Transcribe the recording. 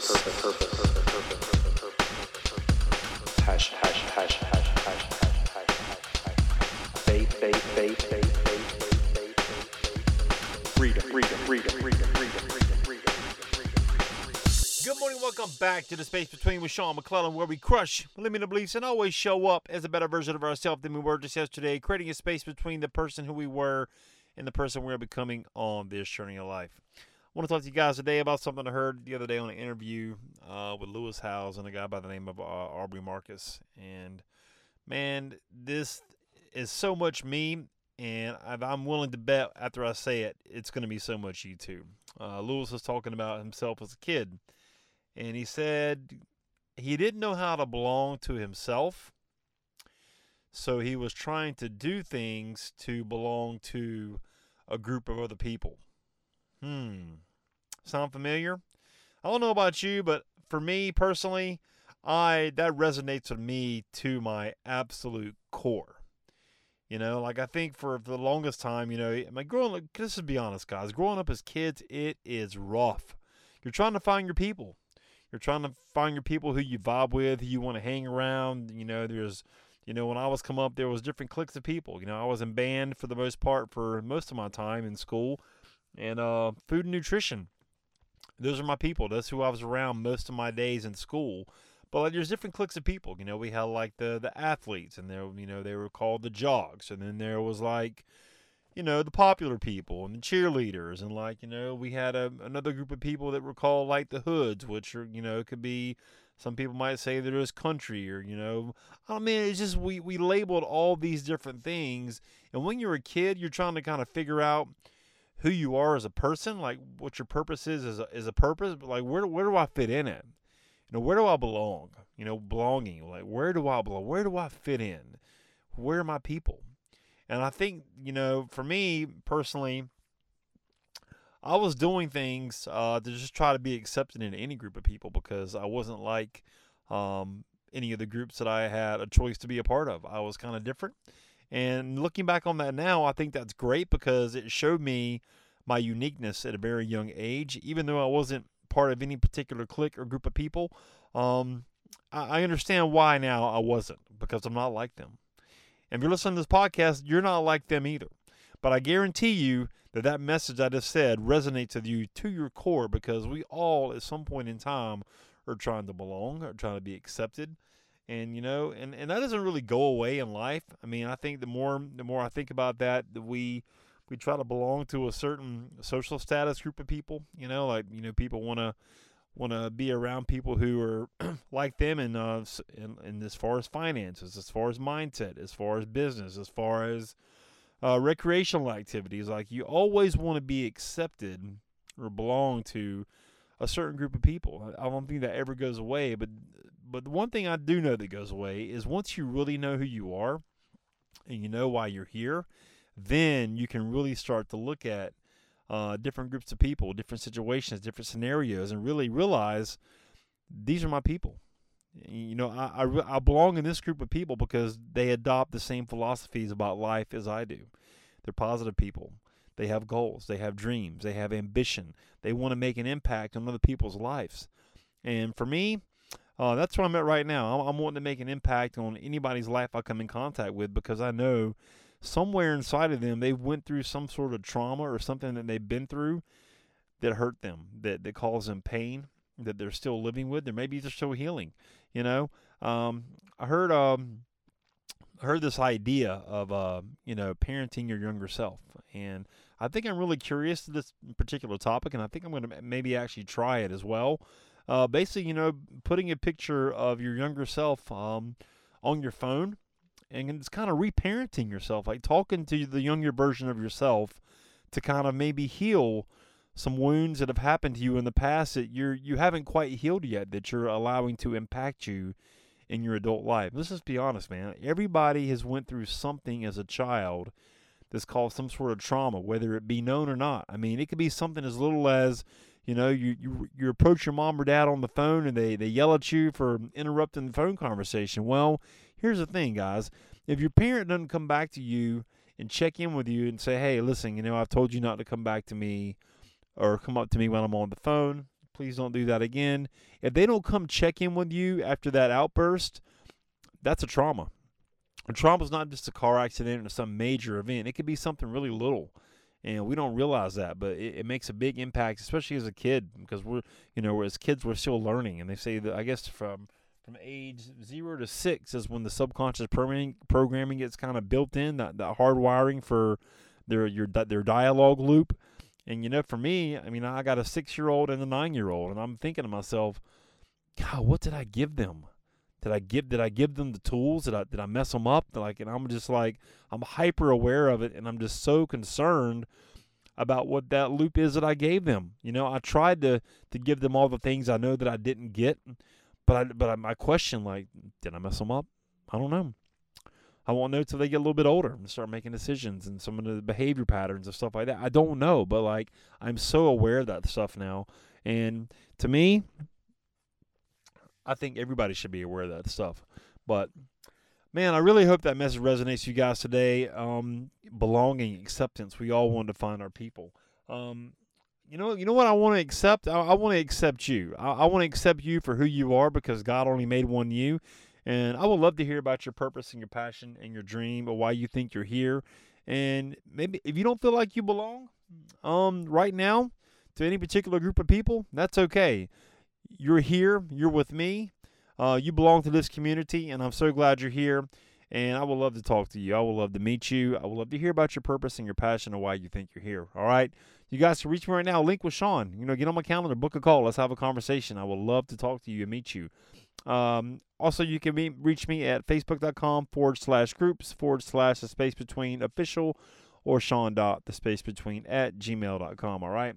purpose. Good morning, welcome back to the Space Between with Sean McClellan, where we crush limited beliefs and always show up as a better version of ourselves than we were just yesterday, creating a space between the person who we were and the person we're becoming on this journey of life. Want to talk to you guys today about something I heard the other day on an interview uh, with Lewis Howes and a guy by the name of uh, Aubrey Marcus. And man, this is so much me, and I'm willing to bet after I say it, it's going to be so much you too. Uh, Lewis was talking about himself as a kid, and he said he didn't know how to belong to himself, so he was trying to do things to belong to a group of other people. Hmm. Sound familiar? I don't know about you, but for me personally, I that resonates with me to my absolute core. You know, like I think for the longest time, you know, mean, growing up, let's just be honest, guys. Growing up as kids, it is rough. You're trying to find your people. You're trying to find your people who you vibe with, who you want to hang around. You know, there's, you know, when I was come up, there was different cliques of people. You know, I was in band for the most part for most of my time in school, and uh, food and nutrition. Those are my people. That's who I was around most of my days in school. But like, there's different cliques of people. You know, we had like the the athletes, and there, you know, they were called the jogs, and then there was like, you know, the popular people and the cheerleaders, and like, you know, we had a, another group of people that were called like the hoods, which are, you know, could be. Some people might say it was country, or you know, I mean, it's just we we labeled all these different things, and when you're a kid, you're trying to kind of figure out who you are as a person, like what your purpose is as a, a purpose, but like where where do I fit in at? You know, where do I belong? You know, belonging. Like where do I belong? Where do I fit in? Where are my people? And I think, you know, for me personally, I was doing things uh, to just try to be accepted in any group of people because I wasn't like um, any of the groups that I had a choice to be a part of. I was kind of different. And looking back on that now, I think that's great because it showed me my uniqueness at a very young age. Even though I wasn't part of any particular clique or group of people, um, I, I understand why now I wasn't because I'm not like them. And if you're listening to this podcast, you're not like them either. But I guarantee you that that message I just said resonates with you to your core because we all, at some point in time, are trying to belong, are trying to be accepted and you know and, and that doesn't really go away in life. I mean i think the more the more i think about that that we we try to belong to a certain social status group of people you know like you know people want to want to be around people who are like them and uh, in in as far as finances as far as mindset as far as business as far as uh, recreational activities. Like you always want to be accepted or belong to a certain group of people i don't think that ever goes away but but the one thing I do know that goes away is once you really know who you are and you know why you're here, then you can really start to look at uh, different groups of people, different situations, different scenarios, and really realize these are my people. You know, I, I, I belong in this group of people because they adopt the same philosophies about life as I do. They're positive people. They have goals. They have dreams. They have ambition. They want to make an impact on other people's lives. And for me, uh, that's where I'm at right now. I'm, I'm wanting to make an impact on anybody's life I come in contact with because I know somewhere inside of them they went through some sort of trauma or something that they've been through that hurt them, that, that caused them pain, that they're still living with, or maybe they're still healing. You know, um, I heard um, heard this idea of uh, you know parenting your younger self, and I think I'm really curious to this particular topic, and I think I'm going to maybe actually try it as well uh, basically, you know, putting a picture of your younger self um, on your phone, and it's kind of reparenting yourself, like talking to the younger version of yourself to kind of maybe heal some wounds that have happened to you in the past that you're you haven't quite healed yet that you're allowing to impact you in your adult life. Let's just be honest, man. Everybody has went through something as a child that's caused some sort of trauma, whether it be known or not. I mean, it could be something as little as you know, you, you you approach your mom or dad on the phone and they, they yell at you for interrupting the phone conversation. Well, here's the thing, guys. If your parent doesn't come back to you and check in with you and say, hey, listen, you know, I've told you not to come back to me or come up to me when I'm on the phone. Please don't do that again. If they don't come check in with you after that outburst, that's a trauma. A trauma is not just a car accident or some major event. It could be something really little, and we don't realize that. But it, it makes a big impact, especially as a kid, because we're you know as kids we're still learning, and they say that I guess from from age zero to six is when the subconscious programming programming gets kind of built in that that hardwiring for their your their dialogue loop. And you know, for me, I mean, I got a six year old and a nine year old, and I'm thinking to myself, God, what did I give them? Did I give did I give them the tools? Did I did I mess them up? Like, and I'm just like I'm hyper aware of it, and I'm just so concerned about what that loop is that I gave them. You know, I tried to to give them all the things I know that I didn't get, but I but I, my question like, did I mess them up? I don't know. I won't know until they get a little bit older and start making decisions and some of the behavior patterns and stuff like that. I don't know, but like I'm so aware of that stuff now. And to me, I think everybody should be aware of that stuff. But man, I really hope that message resonates you guys today. Um, belonging, acceptance. We all want to find our people. Um, you know, you know what I want to accept. I, I want to accept you. I, I want to accept you for who you are because God only made one you. And I would love to hear about your purpose and your passion and your dream or why you think you're here. And maybe if you don't feel like you belong, um, right now to any particular group of people, that's okay. You're here. You're with me. Uh, you belong to this community, and I'm so glad you're here. And I would love to talk to you. I would love to meet you. I would love to hear about your purpose and your passion and why you think you're here. All right. You guys can reach me right now. Link with Sean. You know, get on my calendar, book a call. Let's have a conversation. I would love to talk to you and meet you. Um, also, you can be, reach me at facebook.com forward slash groups forward slash the space between official or Sean dot the space between at gmail.com. All right.